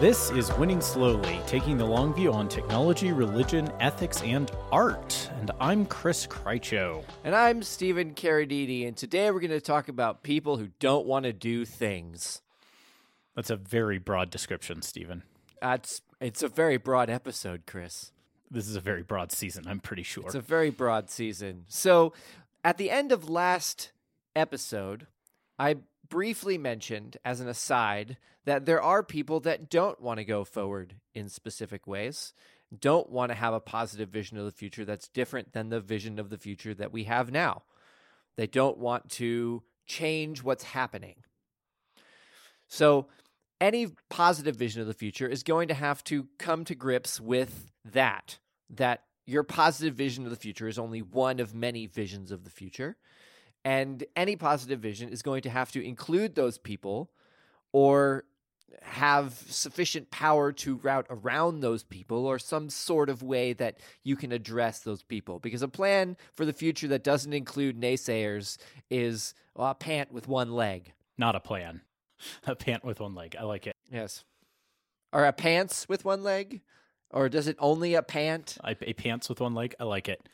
This is Winning Slowly, taking the long view on technology, religion, ethics, and art. And I'm Chris Krycho. And I'm Stephen Carradini, and today we're going to talk about people who don't want to do things. That's a very broad description, Stephen. That's it's a very broad episode, Chris. This is a very broad season, I'm pretty sure. It's a very broad season. So, at the end of last episode, I briefly mentioned as an aside that there are people that don't want to go forward in specific ways, don't want to have a positive vision of the future that's different than the vision of the future that we have now. They don't want to change what's happening. So, any positive vision of the future is going to have to come to grips with that, that your positive vision of the future is only one of many visions of the future and any positive vision is going to have to include those people or have sufficient power to route around those people or some sort of way that you can address those people. Because a plan for the future that doesn't include naysayers is well, a pant with one leg. Not a plan. A pant with one leg. I like it. Yes. Or a pants with one leg? Or does it only a pant? I, a pants with one leg. I like it.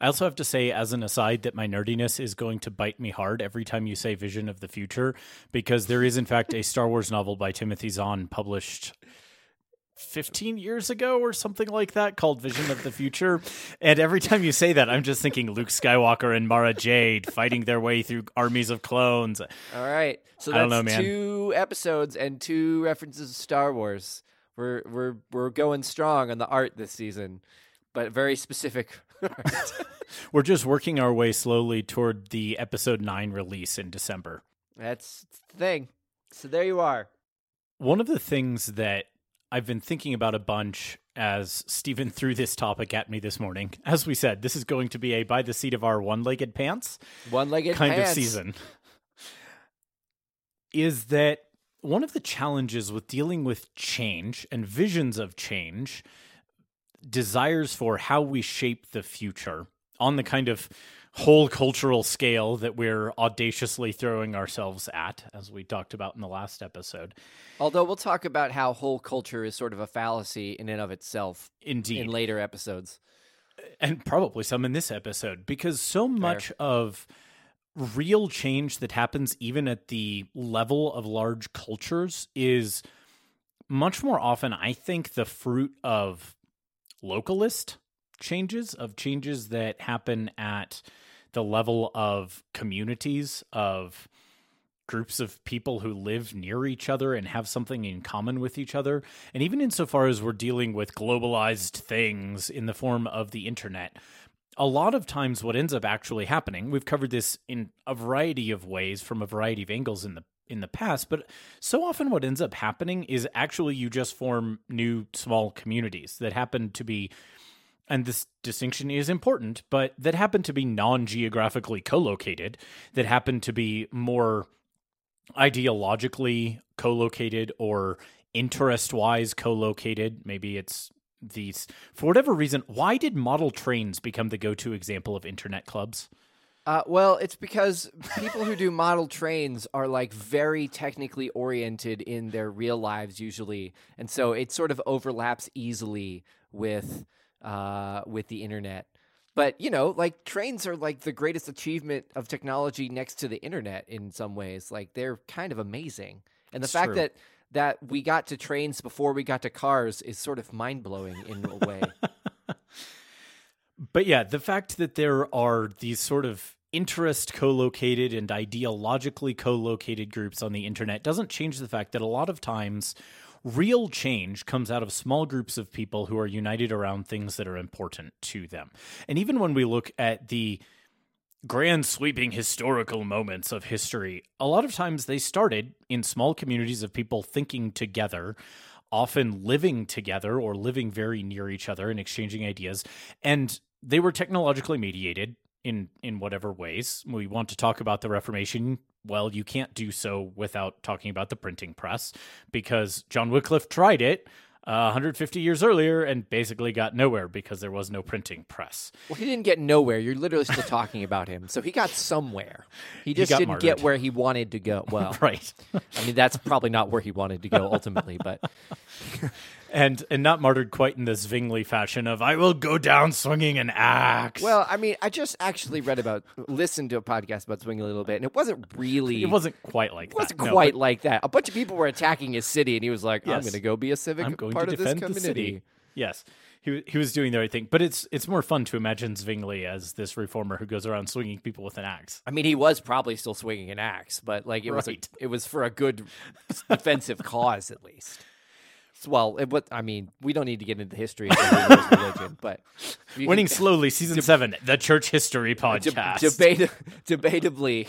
I also have to say, as an aside, that my nerdiness is going to bite me hard every time you say vision of the future, because there is, in fact, a Star Wars novel by Timothy Zahn published 15 years ago or something like that called Vision of the Future. And every time you say that, I'm just thinking Luke Skywalker and Mara Jade fighting their way through armies of clones. All right. So that's know, two episodes and two references to Star Wars. We're we're we're going strong on the art this season, but very specific We're just working our way slowly toward the episode 9 release in December. That's the thing. So there you are. One of the things that I've been thinking about a bunch as Stephen threw this topic at me this morning. As we said, this is going to be a by the seat of our one legged pants one legged kind pants. of season. Is that one of the challenges with dealing with change and visions of change desires for how we shape the future on the kind of whole cultural scale that we're audaciously throwing ourselves at, as we talked about in the last episode. Although we'll talk about how whole culture is sort of a fallacy in and of itself. Indeed. In later episodes. And probably some in this episode, because so much Fair. of real change that happens even at the level of large cultures is much more often, I think, the fruit of localist changes, of changes that happen at the level of communities, of groups of people who live near each other and have something in common with each other. And even insofar as we're dealing with globalized things in the form of the internet, a lot of times what ends up actually happening, we've covered this in a variety of ways from a variety of angles in the in the past, but so often what ends up happening is actually you just form new small communities that happen to be and this distinction is important, but that happen to be non geographically co located, that happen to be more ideologically co located or interest wise co located. Maybe it's these, for whatever reason. Why did model trains become the go to example of internet clubs? Uh, well, it's because people who do model trains are like very technically oriented in their real lives usually, and so it sort of overlaps easily with uh, with the internet. But you know, like trains are like the greatest achievement of technology next to the internet in some ways. Like they're kind of amazing, and the it's fact true. that that we got to trains before we got to cars is sort of mind blowing in a way. but yeah, the fact that there are these sort of interest co-located and ideologically co-located groups on the internet doesn't change the fact that a lot of times real change comes out of small groups of people who are united around things that are important to them. And even when we look at the grand sweeping historical moments of history, a lot of times they started in small communities of people thinking together, often living together or living very near each other and exchanging ideas. And they were technologically mediated in in whatever ways. We want to talk about the Reformation. Well, you can't do so without talking about the printing press because John Wycliffe tried it. Uh, 150 years earlier and basically got nowhere because there was no printing press. Well, he didn't get nowhere. You're literally still talking about him. So he got somewhere. He just got didn't martyred. get where he wanted to go. Well, Right. I mean, that's probably not where he wanted to go ultimately, but and and not martyred quite in the Zwingli fashion of I will go down swinging an axe. well, I mean, I just actually read about, listened to a podcast about Zwingli a little bit, and it wasn't really. it wasn't quite like that. It wasn't that. No, quite but like that. A bunch of people were attacking his city, and he was like, "I'm going to go be a civic I'm going part to of this community." city. Yes. He, he was doing the right thing, but it's it's more fun to imagine Zwingli as this reformer who goes around swinging people with an axe. I mean, he was probably still swinging an axe, but like it was, a, it was for a good defensive cause, at least. Well, it, what I mean, we don't need to get into the history of religion, but Winning can- slowly, season seven, the church history de- podcast. debatably,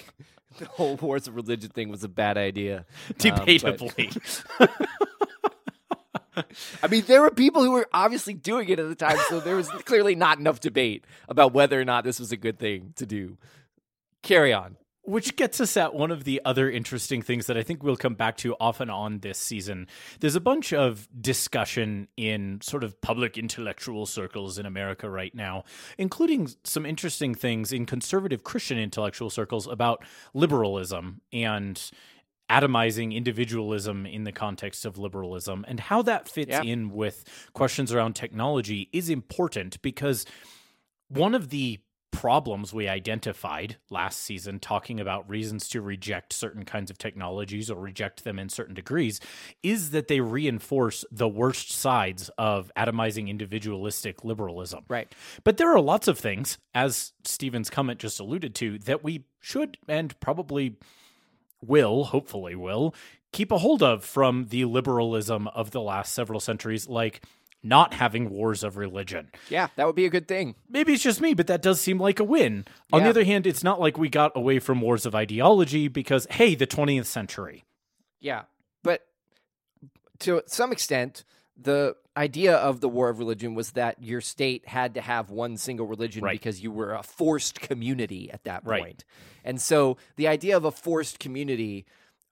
the whole wars of religion thing was a bad idea. Um, but- Debatably, I mean, there were people who were obviously doing it at the time, so there was clearly not enough debate about whether or not this was a good thing to do. Carry on. Which gets us at one of the other interesting things that I think we'll come back to off and on this season. There's a bunch of discussion in sort of public intellectual circles in America right now, including some interesting things in conservative Christian intellectual circles about liberalism and atomizing individualism in the context of liberalism and how that fits Yeah. in with questions around technology is important because one of the problems we identified last season talking about reasons to reject certain kinds of technologies or reject them in certain degrees is that they reinforce the worst sides of atomizing individualistic liberalism. Right. But there are lots of things, as Stephen's comment just alluded to, that we should and probably will, hopefully will, keep a hold of from the liberalism of the last several centuries, like not having wars of religion. Yeah, that would be a good thing. Maybe it's just me, but that does seem like a win. On the other hand, it's not like we got away from wars of ideology because, hey, the 20th century. Yeah, but to some extent, the idea of the war of religion was that your state had to have one single religion Right. because you were a forced community at that Right. And so the idea of a forced community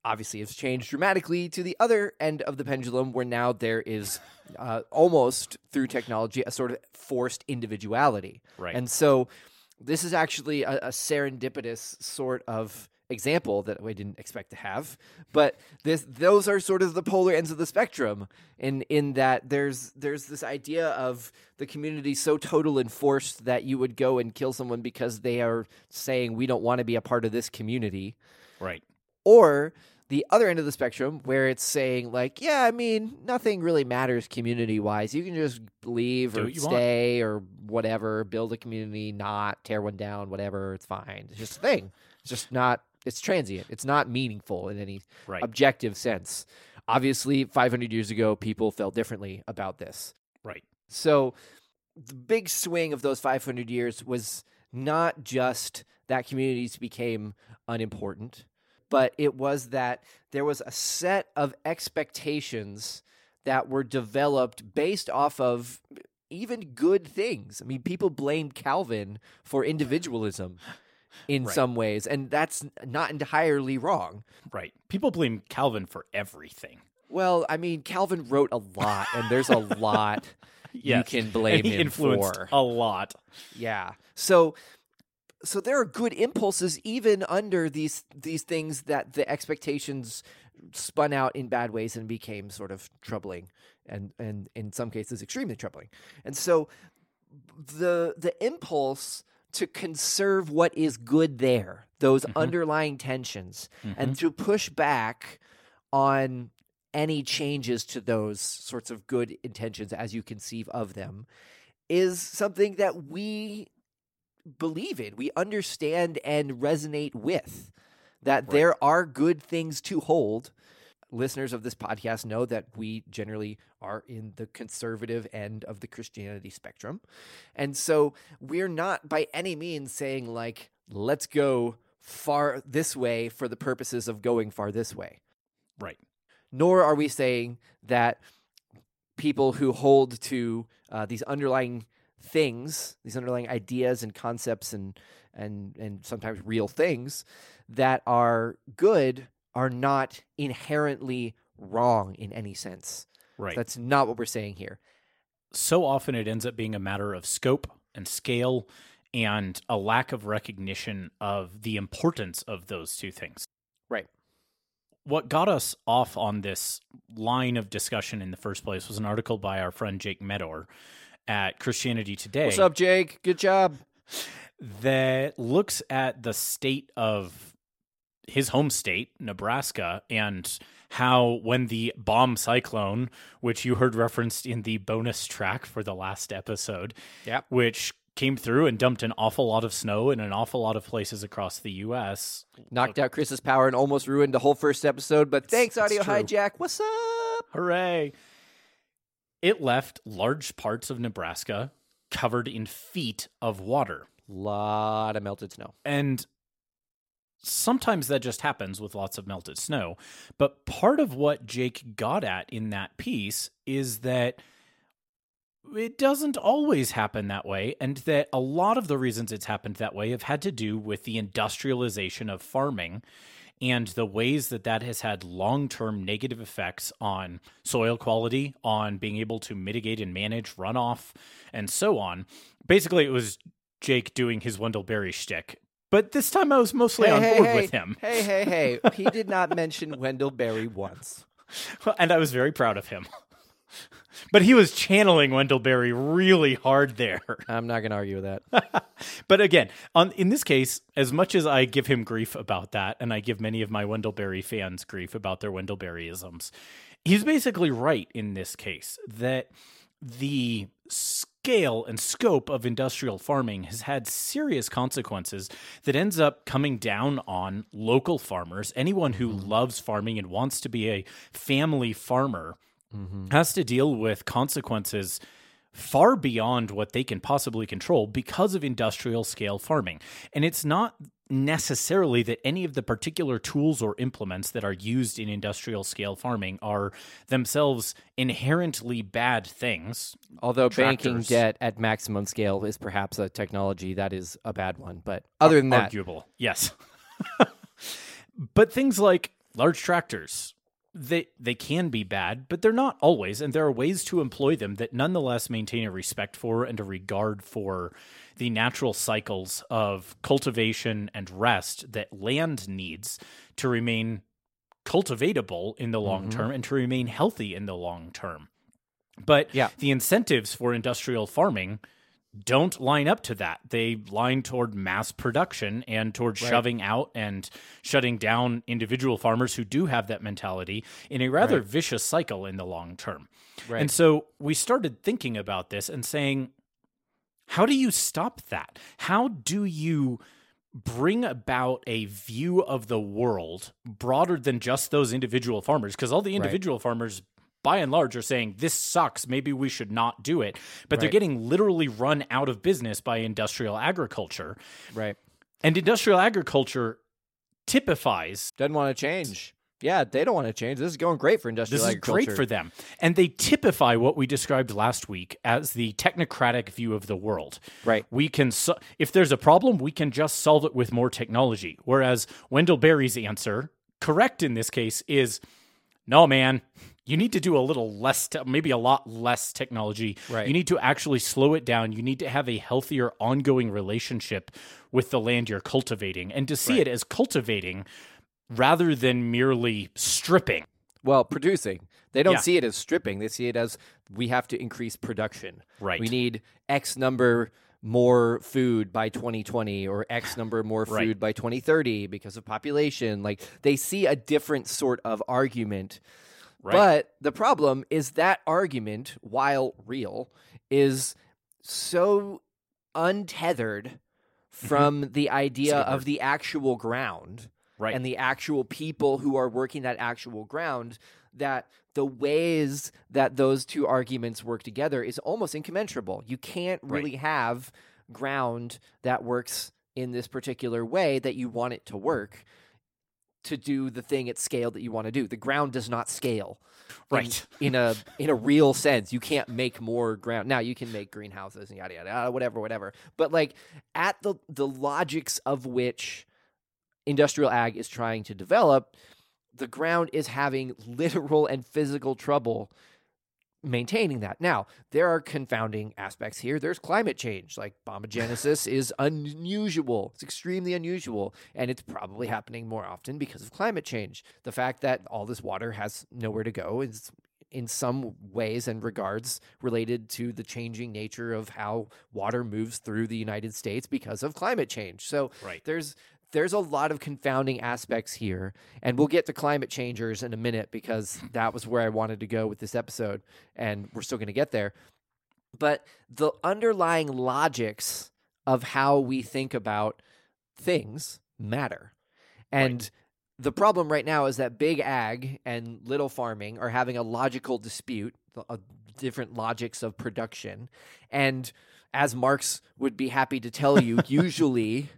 obviously has changed dramatically to the other end of the pendulum where now there is uh, almost through technology a sort of forced individuality. Right. And so this is actually a, a serendipitous sort of example that we didn't expect to have. But this those are sort of the polar ends of the spectrum in in that there's there's this idea of the community so total and forced that you would go and kill someone because they are saying we don't want to be a part of this community. Right. Or the other end of the spectrum where it's saying like, yeah, I mean, nothing really matters community wise. You can just leave or you want. stay or whatever, build a community, not tear one down, whatever. It's fine. It's just a thing. It's just not. It's transient. It's not meaningful in any Right. objective sense. Obviously, 500 years ago, people felt differently about this. right. So the big swing of those 500 years was not just that communities became unimportant, but it was that there was a set of expectations that were developed based off of even good things. I mean, people blamed Calvin for individualism in Right. some ways, and that's not entirely wrong. Right. People blame Calvin for everything. Well, I mean, Calvin wrote a lot, and there's a lot you can blame and he him influenced for. a lot. Yeah. So so there are good impulses even under these these things that the expectations spun out in bad ways and became sort of troubling and and in some cases extremely troubling. And so the the impulse to conserve what is good there, those mm-hmm. underlying tensions, and mm-hmm. to push back on any changes to those sorts of good intentions as you conceive of them is something that we believe in, we understand and resonate with. That there are good things to hold. Listeners of this podcast know that we generally are in the conservative end of the Christianity spectrum. And so we're not by any means saying, like, let's go far this way for the purposes of going far this way Right. nor are we saying that people who hold to uh, these underlying things, these underlying ideas and concepts and and and sometimes real things that are good are not inherently wrong in any sense. Right. That's not what we're saying here. so often it ends up being a matter of scope and scale and a lack of recognition of the importance of those two things. Right. What got us off on this line of discussion in the first place was an article by our friend Jake Meador at Christianity Today What's up, Jake? Good job. that looks at the state of his home state, Nebraska, and how when the bomb cyclone, which you heard referenced in the bonus track for the last episode, Yep. which came through and dumped an awful lot of snow in an awful lot of places across the U.S. Knocked out Chris's power and almost ruined the whole first episode. But thanks, it's Audio true. Hijack. What's up? Hooray! It left large parts of Nebraska covered in feet of water. Lot of melted snow. And sometimes that just happens with lots of melted snow. But part of what Jake got at in that piece is that it doesn't always happen that way, and that a lot of the reasons it's happened that way have had to do with the industrialization of farming and the ways that that has had long term negative effects on soil quality, on being able to mitigate and manage runoff, and so on. Basically, it was Jake doing his Wendell Berry shtick. But this time I was mostly on hey, board hey, with him, Hey, hey, hey. he did not mention Wendell Berry once. and I was very proud of him. but he was channeling Wendell Berry really hard there. I'm not going to argue with that. but again, on in this case, as much as I give him grief about that, and I give many of my Wendell Berry fans grief about their Wendell Berryisms, he's basically right in this case that the scale and scope of industrial farming has had serious consequences that ends up coming down on local farmers. Anyone who mm-hmm. loves farming and wants to be a family farmer Mm-hmm. has to deal with consequences far beyond what they can possibly control because of industrial scale farming. And it's not necessarily that any of the particular tools or implements that are used in industrial scale farming are themselves inherently bad things. Although banking debt at maximum scale is perhaps a technology that is a bad one. But other than that, arguable. Yes. but things like large tractors, they they can be bad, but they're not always, and there are ways to employ them that nonetheless maintain a respect for and a regard for the natural cycles of cultivation and rest that land needs to remain cultivatable in the long mm-hmm. term and to remain healthy in the long term. But Yeah. the incentives for industrial farming don't line up to that. They line toward mass production and toward Right. shoving out and shutting down individual farmers who do have that mentality in a rather Right. vicious cycle in the long term. Right. And so we started thinking about this and saying, how do you stop that? How do you bring about a view of the world broader than just those individual farmers? Because all the individual farmers, by and large, are saying, this sucks. Maybe we should not do it. But they're getting literally run out of business by industrial agriculture. right. And industrial agriculture typifies Doesn't want to change. Yeah, they don't want to change. This is going great for industrial This is great for them. And they typify what we described last week as the technocratic view of the world. Right. We can, so- if there's a problem, we can just solve it with more technology. Whereas Wendell Berry's answer, correct in this case, is no, man. You need to do a little less, te- maybe a lot less technology. Right. You need to actually slow it down. You need to have a healthier, ongoing relationship with the land you're cultivating and to see Right. it as cultivating rather than merely stripping. Well, producing. They don't Yeah. see it as stripping. They see it as we have to increase production. Right. We need X number more food by 2020 or X number more food Right. by 2030 because of population. Like they see a different sort of argument. Right. But the problem is that argument, while real, is so untethered mm-hmm. from the idea of the actual ground Right. and the actual people who are working that actual ground that the ways that those two arguments work together is almost incommensurable. You can't Right. really have ground that works in this particular way that you want it to work to do the thing at scale that you want to do. The ground does not scale. in- Right. In, a in a real sense. You can't make more ground. Now you can make greenhouses and yada yada, yada whatever, whatever. But like at the the logics of which industrial ag is trying to develop, the ground is having literal and physical trouble maintaining that. Now, there are confounding aspects here. There's climate change. Like bombogenesis is unusual. It's extremely unusual. And it's probably happening more often because of climate change. The fact that all this water has nowhere to go is in some ways and regards related to the changing nature of how water moves through the United States because of climate change. So Right. there's there's a lot of confounding aspects here and we'll get to climate changers in a minute because that was where I wanted to go with this episode and we're still going to get there. But the underlying logics of how we think about things matter. And the problem right now is that big ag and little farming are having a logical dispute, uh, different logics of production. And as Marx would be happy to tell you, usually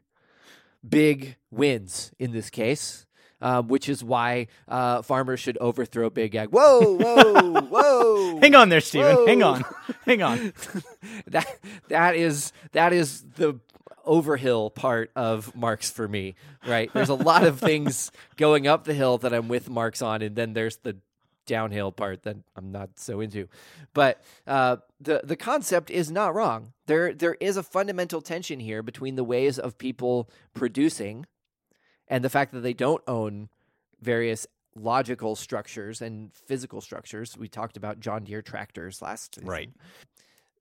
big wins in this case. Um, which is why uh, farmers should overthrow big ag. Whoa, whoa, whoa! Hang on there, Stephen. Hang on. Hang on. that that is that is the overhill part of Marx for me, right? There's a lot of things going up the hill that I'm with Marx on, and then there's the downhill part that I'm not so into. But uh, the the concept is not wrong. There there is a fundamental tension here between the ways of people producing and the fact that they don't own various logical structures and physical structures. We talked about John Deere tractors last season Right.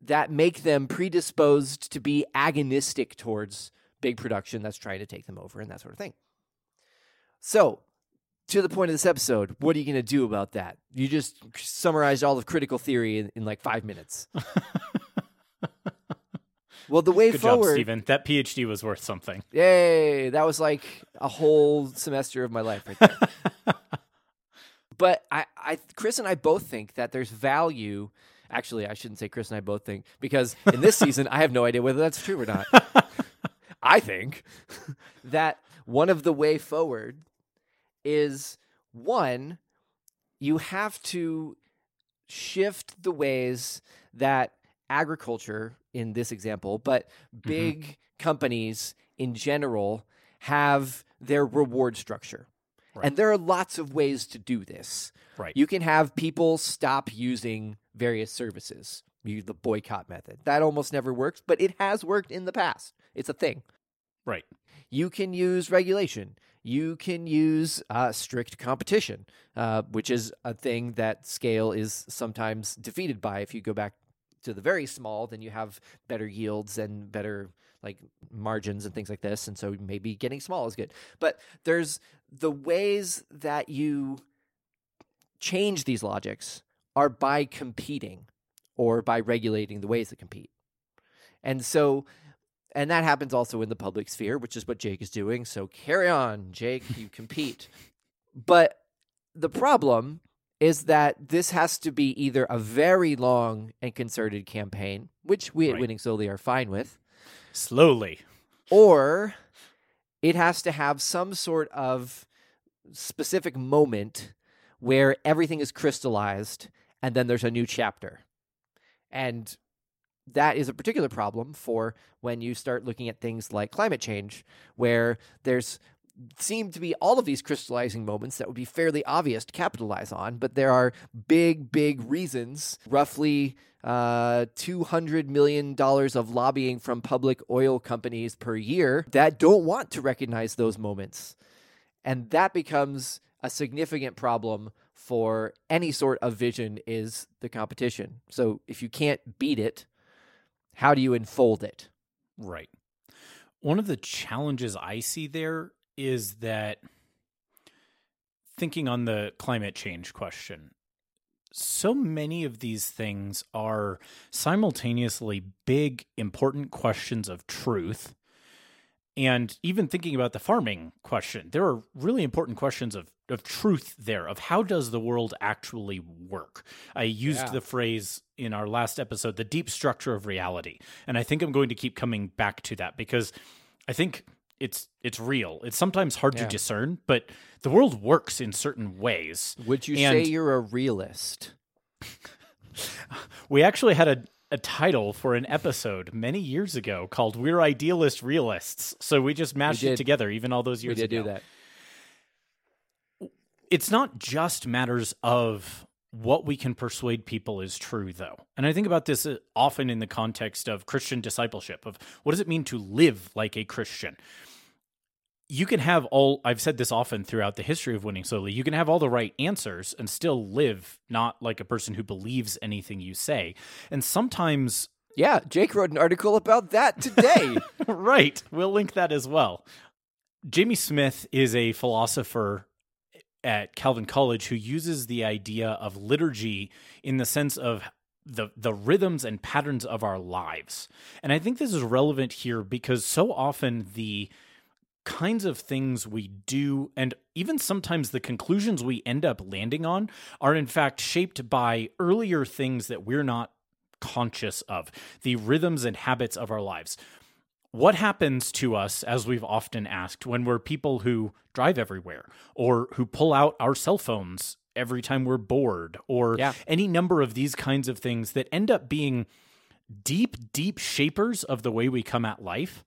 that make them predisposed to be agonistic towards big production that's trying to take them over and that sort of thing. So, to the point of this episode, what are you going to do about that? You just summarized all of critical theory in, in like five minutes. well, the way Good job, forward, Stephen. That PhD was worth something. Yay! That was like a whole semester of my life right there. but I, I, Chris and I both think that there's value. Actually, I shouldn't say Chris and I both think because in this season, I have no idea whether that's true or not. I think that one of the way forward is one, you have to shift the ways that agriculture, in this example, but mm-hmm. big companies in general have their reward structure. Right. And there are lots of ways to do this. Right. You can have people stop using various services. You, the boycott method. That almost never works, but it has worked in the past. It's a thing. Right. You can use regulation. You can use uh, strict competition, uh, which is a thing that scale is sometimes defeated by. If you go back to the very small, then you have better yields and better like margins and things like this. And so maybe getting small is good. But there's the ways that you change these logics are by competing or by regulating the ways that compete. And so, and that happens also in the public sphere, which is what Jake is doing. So carry on, Jake, you compete. But the problem is that this has to be either a very long and concerted campaign, which we at Right. Winning Slowly are fine with, Slowly. or it has to have some sort of specific moment where everything is crystallized and then there's a new chapter. And that is a particular problem for when you start looking at things like climate change, where there's seem to be all of these crystallizing moments that would be fairly obvious to capitalize on, but there are big, big reasons, roughly uh, $200 million of lobbying from public oil companies per year that don't want to recognize those moments. And that becomes a significant problem for any sort of vision is the competition. So if you can't beat it, how do you enfold it? Right. One of the challenges I see there is that thinking on the climate change question, so many of these things are simultaneously big, important questions of truth. And even thinking about the farming question, there are really important questions of, of truth there, of how does the world actually work? I used Yeah. the phrase in our last episode, the deep structure of reality. And I think I'm going to keep coming back to that because I think it's it's real. It's sometimes hard Yeah. to discern, but the world works in certain ways. Would you say you're a realist? We actually had a, a title for an episode many years ago called We're Idealist Realists. So we just mashed did. it together even all those years We did ago. do that. It's not just matters of what we can persuade people is true, though. And I think about this uh, often in the context of Christian discipleship of what does it mean to live like a Christian? You can have all, I've said this often throughout the history of winning slowly, you can have all the right answers and still live not like a person who believes anything you say. And sometimes. Yeah, Jake wrote an article about that today. right. We'll link that as well. Jamie Smith is a philosopher at Calvin College who uses the idea of liturgy in the sense of the the rhythms and patterns of our lives. And I think this is relevant here because so often the kinds of things we do and even sometimes the conclusions we end up landing on are in fact shaped by earlier things that we're not conscious of, the rhythms and habits of our lives what happens to us, as we've often asked, when we're people who drive everywhere or who pull out our cell phones every time we're bored or yeah. any number of these kinds of things that end up being deep, deep shapers of the way we come at life?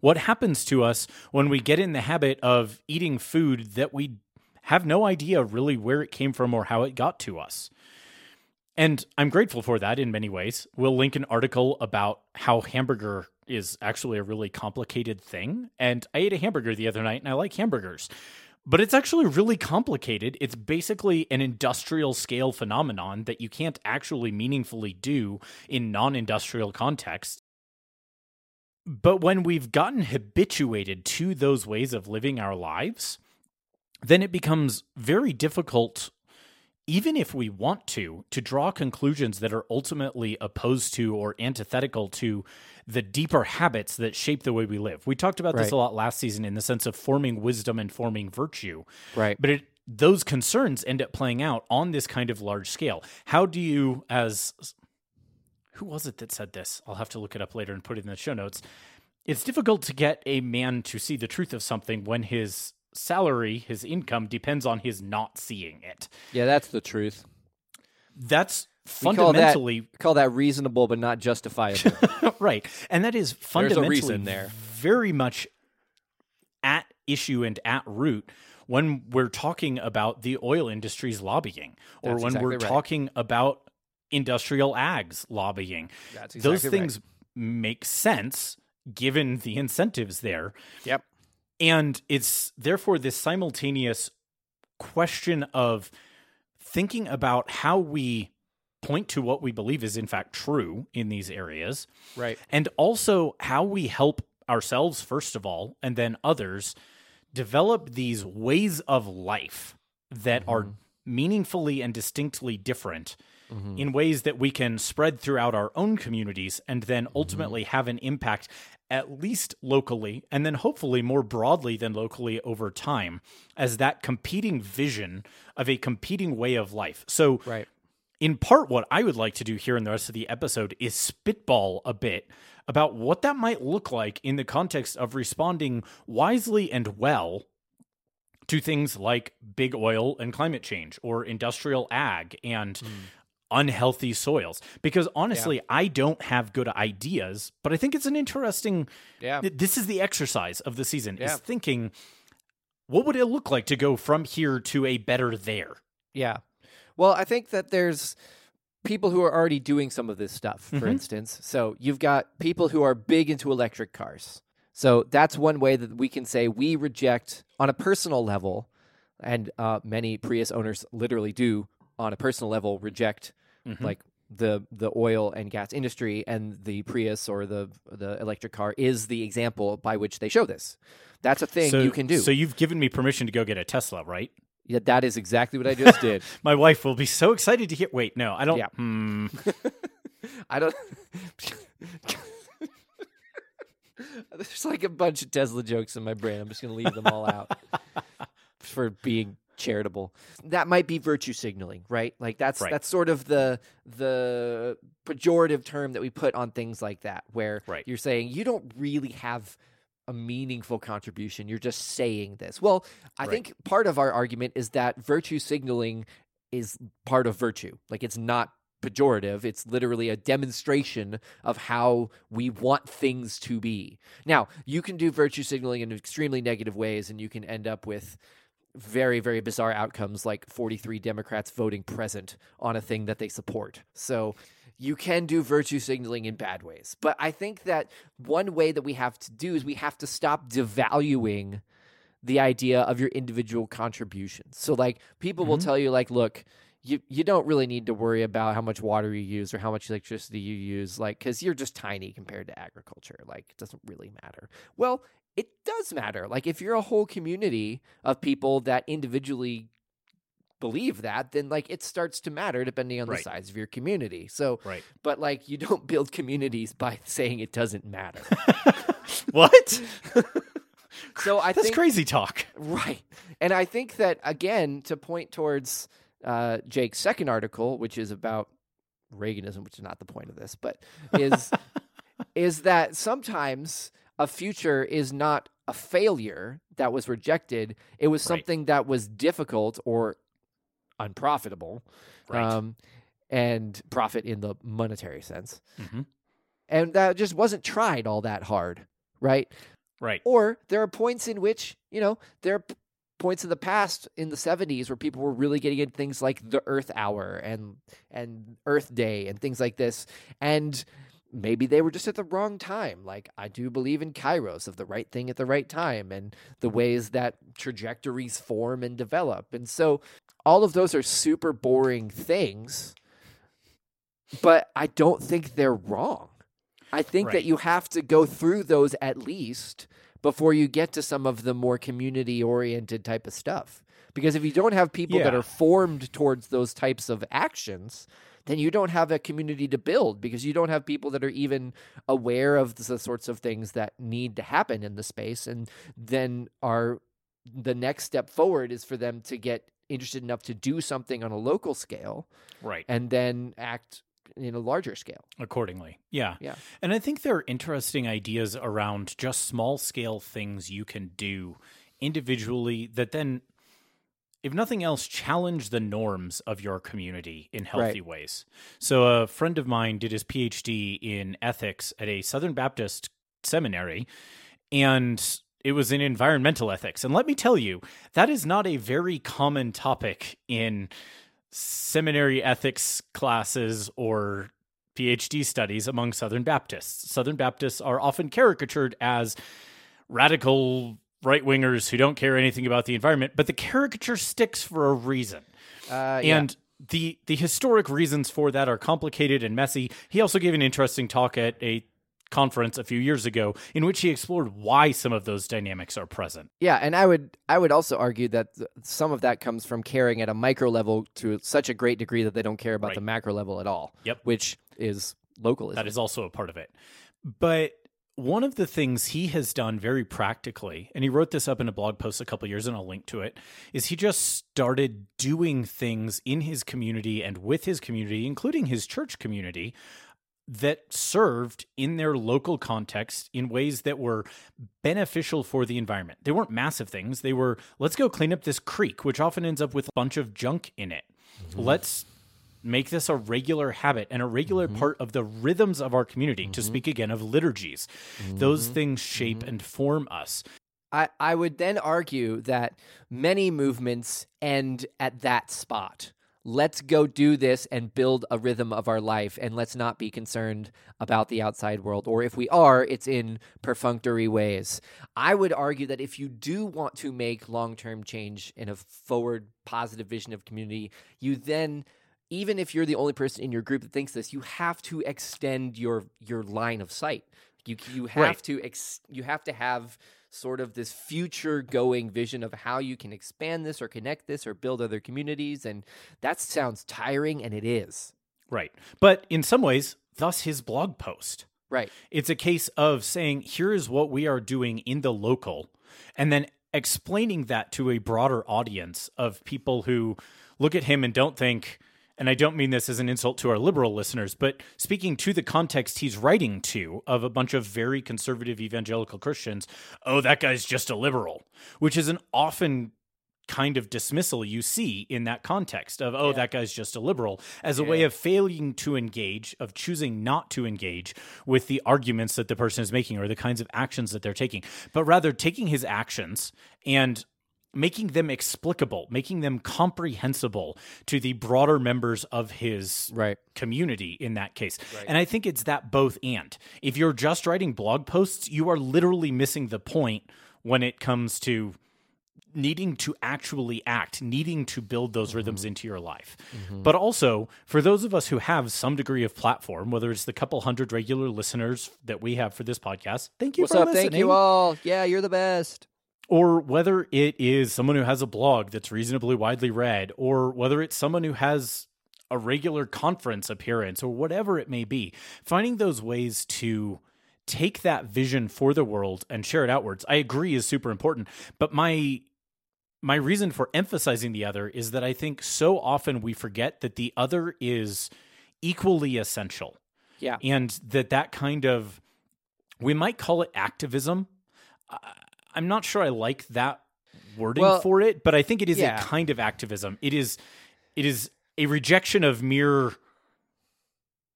What happens to us when we get in the habit of eating food that we have no idea really where it came from or how it got to us? And I'm grateful for that in many ways. We'll link an article about how hamburger is actually a really complicated thing. And I ate a hamburger the other night and I like hamburgers. But it's actually really complicated. It's basically an industrial scale phenomenon that you can't actually meaningfully do in non industrial context. But when we've gotten habituated to those ways of living our lives, then it becomes very difficult even if we want to, to draw conclusions that are ultimately opposed to or antithetical to the deeper habits that shape the way we live. We talked about right. this a lot last season in the sense of forming wisdom and forming virtue. Right. But it, those concerns end up playing out on this kind of large scale. How do you, as who was it that said this? I'll have to look it up later and put it in the show notes. It's difficult to get a man to see the truth of something when his salary, his income depends on his not seeing it. Yeah, that's the truth. That's fundamentally call that, call that, reasonable but not justifiable. right. And that is fundamentally there. very much at issue and at root when we're talking about the oil industry's lobbying or That's when exactly we're right. talking about industrial ags lobbying. Exactly Those things right. make sense given the incentives there. Yep. And it's therefore this simultaneous question of thinking about how we point to what we believe is in fact true in these areas. Right. And also how we help ourselves, first of all, and then others develop these ways of life that mm-hmm. are meaningfully and distinctly different mm-hmm. in ways that we can spread throughout our own communities and then ultimately mm-hmm. have an impact at least locally and then hopefully more broadly than locally over time as that competing vision of a competing way of life. So right. in part what I would like to do here in the rest of the episode is spitball a bit about what that might look like in the context of responding wisely and well to things like big oil and climate change or industrial ag and mm unhealthy soils because honestly yeah. i don't have good ideas but i think it's an interesting yeah this is the exercise of the season yeah. is thinking what would it look like to go from here to a better there yeah well i think that there's people who are already doing some of this stuff for mm-hmm. instance so you've got people who are big into electric cars so that's one way that we can say we reject on a personal level and uh, many prius owners literally do on a personal level reject mm-hmm. like the the oil and gas industry and the Prius or the the electric car is the example by which they show this. That's a thing so, you can do. So you've given me permission to go get a Tesla, right? Yeah, that is exactly what I just did. My wife will be so excited to hear. Wait, no, I don't. Yeah. Hmm. I don't. There's like a bunch of Tesla jokes in my brain. I'm just going to leave them all out for being charitable. That might be virtue signaling, right? Like that's right. that's sort of the the pejorative term that we put on things like that, where right. you're saying you don't really have a meaningful contribution. You're just saying this. Well, I right. think part of our argument is that virtue signaling is part of virtue. Like it's not pejorative. It's literally a demonstration of how we want things to be. Now, you can do virtue signaling in extremely negative ways, and you can end up with very very bizarre outcomes like 43 democrats voting present on a thing that they support. So you can do virtue signaling in bad ways. But i think that one way that we have to do is we have to stop devaluing the idea of your individual contributions. So like people will Mhm. tell you like look you you don't really need to worry about how much water you use or how much electricity you use like cuz you're just tiny compared to agriculture. Like it doesn't really matter. Well it does matter like if you're a whole community of people that individually believe that then like it starts to matter depending on the size of your community so Right. but like you don't build communities by saying it doesn't matter what? so i That's think crazy talk. Right. And I think that, again, to point towards uh, Jake's second article, which is about Reaganism, which is not the point of this, but is is that sometimes a future is not a failure that was rejected. It was Right. something that was difficult or unprofitable, Right. um, and profit in the monetary sense, Mhm. and that just wasn't tried all that hard, right? Right. Or there are points in which, you know, there are p- points in the past in the 70s where people were really getting into things like the Earth Hour and and Earth Day and things like this. And maybe they were just at the wrong time. Like I do believe in kairos of the right thing at the right time and the ways that trajectories form and develop. And so all of those are super boring things, but I don't think they're wrong. I think Right. that you have to go through those at least before you get to some of the more community oriented type of stuff. Because if you don't have people that are formed towards those types of actions, then you don't have a community to build because you don't have people that are even aware of the sorts of things that need to happen in the space and then are the next step forward is for them to get interested enough to do something on a local scale Right. and then act in a larger scale. accordingly. Yeah. Yeah. And I think there are interesting ideas around just small scale things you can do individually that then, if nothing else, challenge the norms of your community in healthy ways. So, a friend of mine did his PhD in ethics at a Southern Baptist seminary, and it was in environmental ethics. And let me tell you, that is not a very common topic in seminary ethics classes or PhD studies among Southern Baptists. Southern Baptists are often caricatured as radical right wingers who don't care anything about the environment, but the caricature sticks for a reason. Uh, And the the historic reasons for that are complicated and messy. He also gave an interesting talk at a conference a few years ago in which he explored why some of those dynamics are present. Yeah, and I would I would also argue that th- some of that comes from caring at a micro level to such a great degree that they don't care about Right. the macro level at all. Yep. which is localism. That is also a part of it. But one of the things he has done very practically, and he wrote this up in a blog post a couple years, and I'll link to it, is he just started doing things in his community and with his community, including his church community, that served in their local context in ways that were beneficial for the environment. They weren't massive things. They were, let's go clean up this creek, which often ends up with a bunch of junk in it. Mm-hmm. Let's make this a regular habit and a regular mm-hmm. part of the rhythms of our community to mm-hmm. speak again of liturgies those mm-hmm. things shape and form us I, I would then argue that many movements end at that spot. Let's go do this and build a rhythm of our life, and let's not be concerned about the outside world. Or if we are, it's in perfunctory ways. I would argue that if you do want to make long term change in a forward, positive vision of community, you then even if you're the only person in your group that thinks this, you have to extend your your line of sight. You you have Right. to ex, you have to have sort of this future going vision of how you can expand this or connect this or build other communities and that sounds tiring and it is. right but in some ways thus his blog post Right. it's a case of saying here is what we are doing in the local and then explaining that to a broader audience of people who look at him and don't think and I don't mean this as an insult to our liberal listeners, but speaking to the context he's writing to of a bunch of very conservative evangelical Christians, oh, that guy's just a liberal, which is an often kind of dismissal you see in that context of, oh, that guy's just a liberal, as a way of failing to engage, of choosing not to engage with the arguments that the person is making or the kinds of actions that they're taking, but rather taking his actions and making them explicable, making them comprehensible to the broader members of his right. community in that case. Right. And I think it's that both and. If you're just writing blog posts, you are literally missing the point when it comes to needing to actually act, needing to build those rhythms mm-hmm. into your life. Mm-hmm. But also, for those of us who have some degree of platform, whether it's the couple hundred regular listeners that we have for this podcast, thank you What's for up? listening. Thank you all. Yeah, you're the best. Or whether it is someone who has a blog that's reasonably widely read, or whether it's someone who has a regular conference appearance, or whatever it may be, finding those ways to take that vision for the world and share it outwards, I agree is super important. But my my reason for emphasizing the other is that I think so often we forget that the other is equally essential Yeah. and that that kind of we might call it activism i'm not sure i like that wording Well, for it but i think it is yeah. a kind of activism it is it is a rejection of mere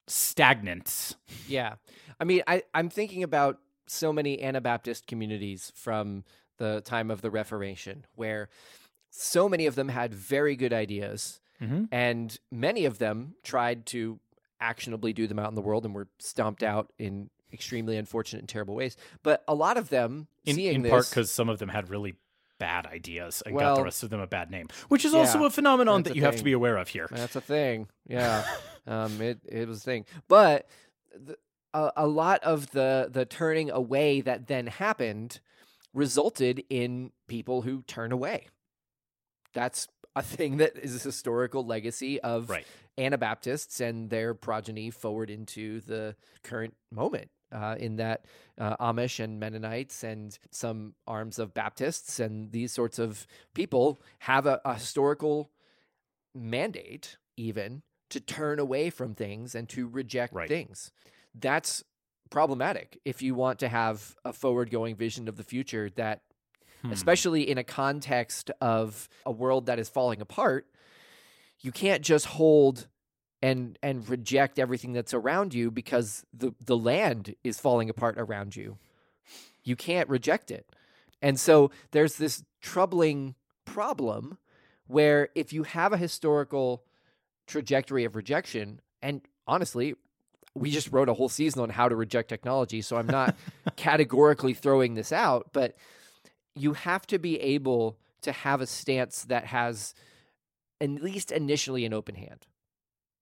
stagnance Yeah. I mean, I, I'm thinking about so many Anabaptist communities from the time of the Reformation where so many of them had very good ideas Mhm. and many of them tried to actionably do them out in the world and were stomped out in extremely unfortunate and terrible ways. But a lot of them, in, in this, part because some of them had really bad ideas and got the rest of them a bad name which is also a phenomenon that a you have to be aware of here That's a thing. Yeah. um, it it was a thing. But the, a, a lot of the the turning away that then happened resulted in people who turn away. That's a thing that is a historical legacy of right Anabaptists and their progeny forward into the current moment. Uh, in that uh, Amish and Mennonites and some arms of Baptists and these sorts of people have a, a historical mandate, even to turn away from things and to reject Right. things. That's problematic if you want to have a forward going vision of the future that Hmm. especially in a context of a world that is falling apart, you can't just hold and and reject everything that's around you because the the land is falling apart around you. You can't reject it. And so there's this troubling problem where if you have a historical trajectory of rejection and honestly we just wrote a whole season on how to reject technology so I'm not categorically throwing this out but you have to be able to have a stance that has at least initially an open hand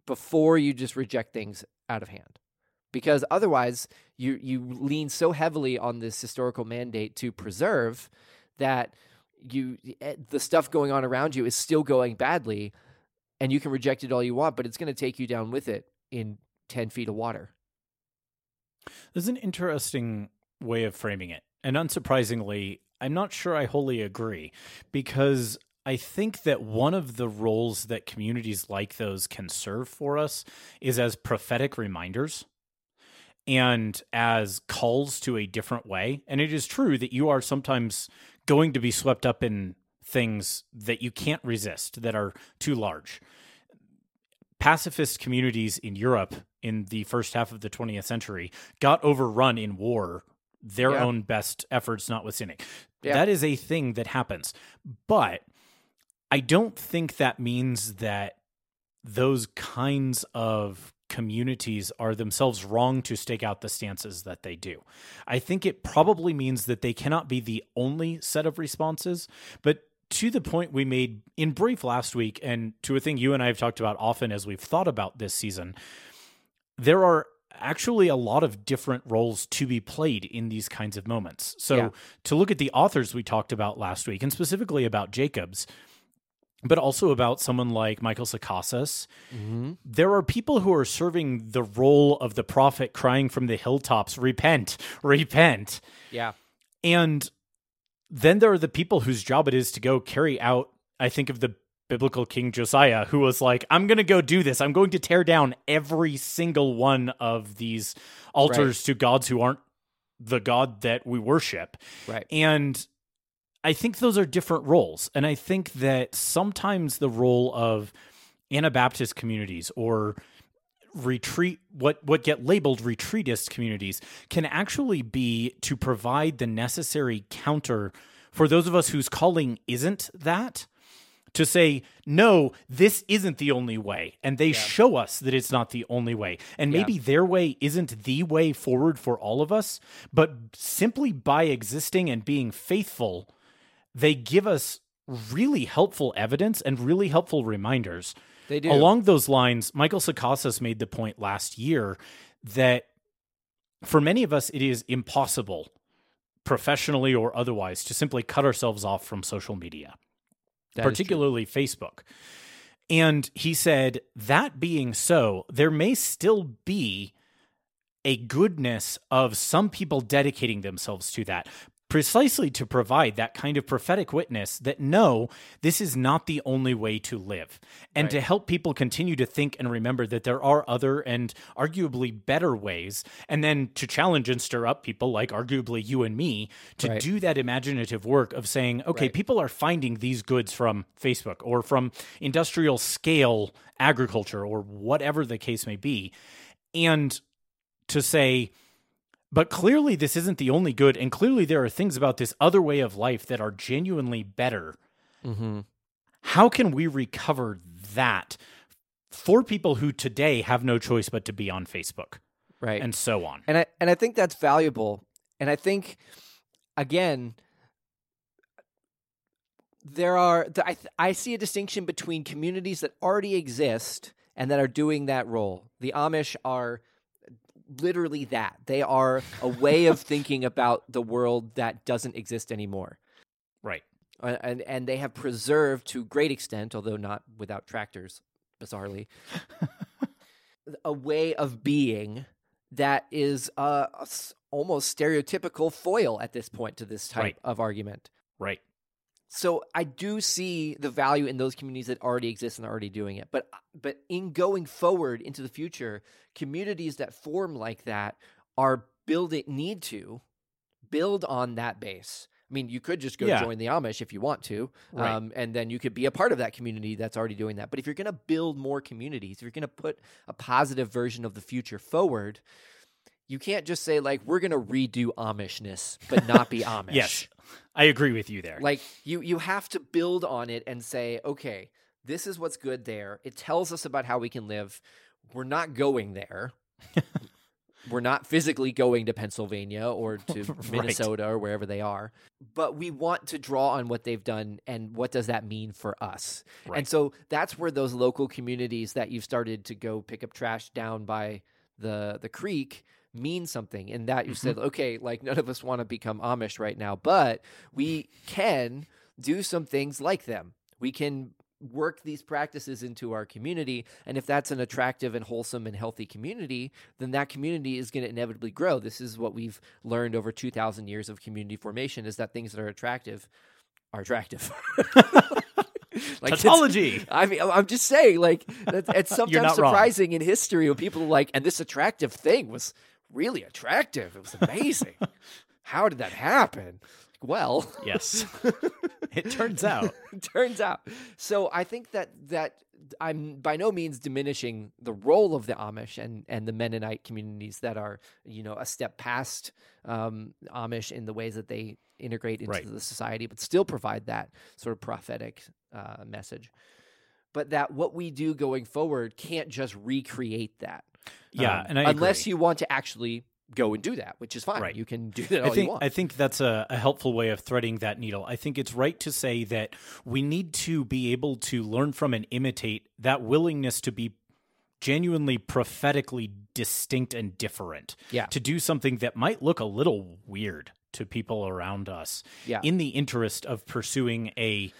before you just reject things out of hand because otherwise you you lean so heavily on this historical mandate to preserve that you eh, the stuff going on around you is still going badly and you can reject it all you want but it's going to take you down with it in 10 feet of water There's an interesting way of framing it. And unsurprisingly, I'm not sure I wholly agree because I think that one of the roles that communities like those can serve for us is as prophetic reminders and as calls to a different way. And it is true that you are sometimes going to be swept up in things that you can't resist that are too large. Pacifist communities in Europe in the first half of the 20th century got overrun in war, their Yeah. own best efforts notwithstanding. Yeah. That is a thing that happens. But I don't think that means that those kinds of communities are themselves wrong to stake out the stances that they do. I think it probably means that they cannot be the only set of responses, but to the point we made in brief last week and to a thing you and I have talked about often as we've thought about this season, there are actually a lot of different roles to be played in these kinds of moments. So Yeah. to look at the authors we talked about last week and specifically about Jacobs, but also about someone like Michael Sacasas, mm-hmm. there are people who are serving the role of the prophet crying from the hilltops, repent, repent. yeah And then there are the people whose job it is to go carry out, I think of the biblical King Josiah, who was like, I'm going to go do this. I'm going to tear down every single one of these altars to gods who aren't the God that we worship. right And I think those are different roles. And I think that sometimes the role of Anabaptist communities or retreat what what get labeled retreatist communities can actually be to provide the necessary counter for those of us whose calling isn't that, to say, no, this isn't the only way. And they yeah. show us that it's not the only way. And maybe yeah. their way isn't the way forward for all of us, but simply by existing and being faithful, they give us really helpful evidence and really helpful reminders. They do. Along those lines, Michael Sacasas made the point last year that for many of us, it is impossible, professionally or otherwise, to simply cut ourselves off from social media, that particularly Facebook. And he said, that being so, there may still be a goodness of some people dedicating themselves to that precisely to provide that kind of prophetic witness that no, this is not the only way to live, and right. to help people continue to think and remember that there are other and arguably better ways, and then to challenge and stir up people like arguably you and me to right. do that imaginative work of saying, okay, right. people are finding these goods from Facebook or from industrial scale agriculture or whatever the case may be. And to say, but clearly, this isn't the only good, and clearly, there are things about this other way of life that are genuinely better. Mm-hmm. How can we recover that for people who today have no choice but to be on Facebook, right, and so on? And I and I think that's valuable. And I think again, there are I I see a distinction between communities that already exist and that are doing that role. The Amish are literally that. They are a way of thinking about the world that doesn't exist anymore. Right. And and they have preserved to great extent, although not without tractors, bizarrely, a way of being that is uh, almost stereotypical foil at this point to this type right. of argument. Right. So I do see the value in those communities that already exist and are already doing it. But but in going forward into the future, communities that form like that are building need to build on that base. I mean, you could just go yeah. join the Amish if you want to, right. um, and then you could be a part of that community that's already doing that. But if you're going to build more communities, if you're going to put a positive version of the future forward, you can't just say like we're going to redo Amishness but not be Amish. yes. I agree with you there. Like you you have to build on it and say, okay, this is what's good there. It tells us about how we can live. We're not going there. We're not physically going to Pennsylvania or to Minnesota right. or wherever they are, but we want to draw on what they've done and what does that mean for us. Right. And so that's where those local communities that you've started to go pick up trash down by the the creek mean something in that you mm-hmm. said, okay, like none of us want to become Amish right now, but we can do some things like them. We can work these practices into our community. And if that's an attractive and wholesome and healthy community, then that community is going to inevitably grow. This is what we've learned over 2,000 years of community formation is that things that are attractive are attractive. like tautology. I mean, I'm just saying, like, it's sometimes surprising wrong. in history when people are like, and this attractive thing was really attractive. It was amazing. How did that happen? Well, yes. it turns out. it turns out. So I think that that I'm by no means diminishing the role of the Amish and and the Mennonite communities that are you know a step past um, Amish in the ways that they integrate into right. the society, but still provide that sort of prophetic uh, message. But that what we do going forward can't just recreate that. Yeah, um, and I unless agree. you want to actually go and do that, which is fine. Right. You can do that I think, I think that's a, a, helpful way of threading that needle. I think it's right to say that we need to be able to learn from and imitate that willingness to be genuinely prophetically distinct and different. Yeah. To do something that might look a little weird to people around us. Yeah. In the interest of pursuing a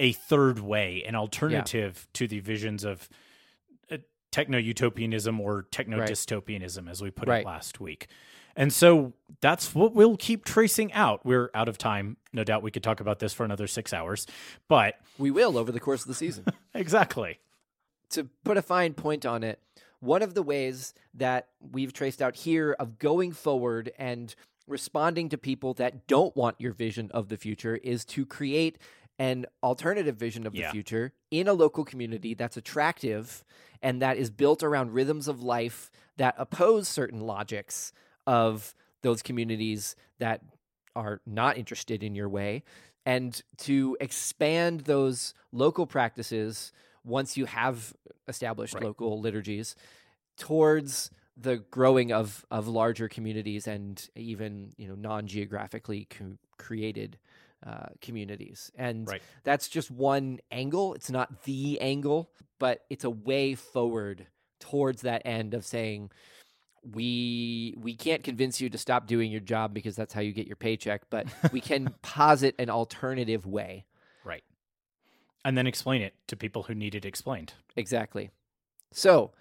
a third way, an alternative yeah. to the visions of techno utopianism or techno dystopianism, as we put right. it last week. And so that's what we'll keep tracing out. We're out of time. No doubt we could talk about this for another six hours, but we will over the course of the season. exactly. To put a fine point on it, one of the ways that we've traced out here of going forward and responding to people that don't want your vision of the future is to create an alternative vision of the yeah. future in a local community that's attractive and that is built around rhythms of life that oppose certain logics of those communities that are not interested in your way and to expand those local practices once you have established Right. local liturgies towards the growing of of larger communities and even you know non-geographically co- created uh, communities and Right. that's just one angle it's not the angle but it's a way forward towards that end of saying we we can't convince you to stop doing your job because that's how you get your paycheck but we can posit an alternative way Right. And then explain it to people who need it explained. Exactly. So,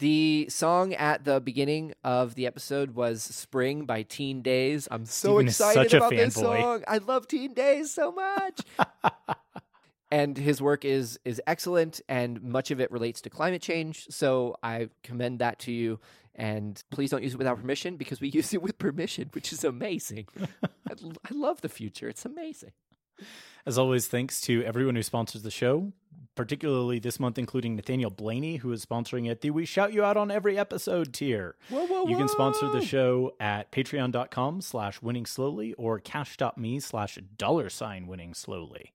the song at the beginning of the episode was Spring by Teen Daze. I'm so Steven excited such a about this fanboy. song. I love Teen Daze so much. and his work is is excellent and much of it relates to climate change, so I commend that to you. And please don't use it without permission because we use it with permission, which is amazing. I, l- I love the future. It's amazing. As always, thanks to everyone who sponsors the show, particularly this month, including Nathaniel Blaney, who is sponsoring it. The We Shout You Out on Every Episode tier. Whoa, whoa, You can sponsor the show at patreon.com slash winning slowly or cash.me slash dollar sign winning slowly.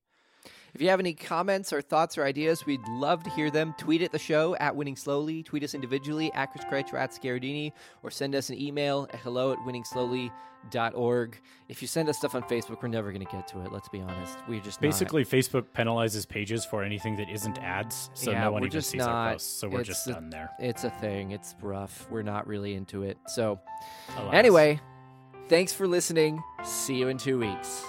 If you have any comments or thoughts or ideas, we'd love to hear them. Tweet at the show at Winning Slowly, tweet us individually at Chris Critch or at Scaradini, or send us an email at hello at winningslowly.org. If you send us stuff on Facebook, we're never going to get to it, let's be honest. We're just not. Basically, Facebook penalizes pages for anything that isn't ads, so Yeah, no one even just sees our posts. So we're just a- done there. It's a thing. It's rough. We're not really into it. So, Alas. anyway, thanks for listening. See you in two weeks.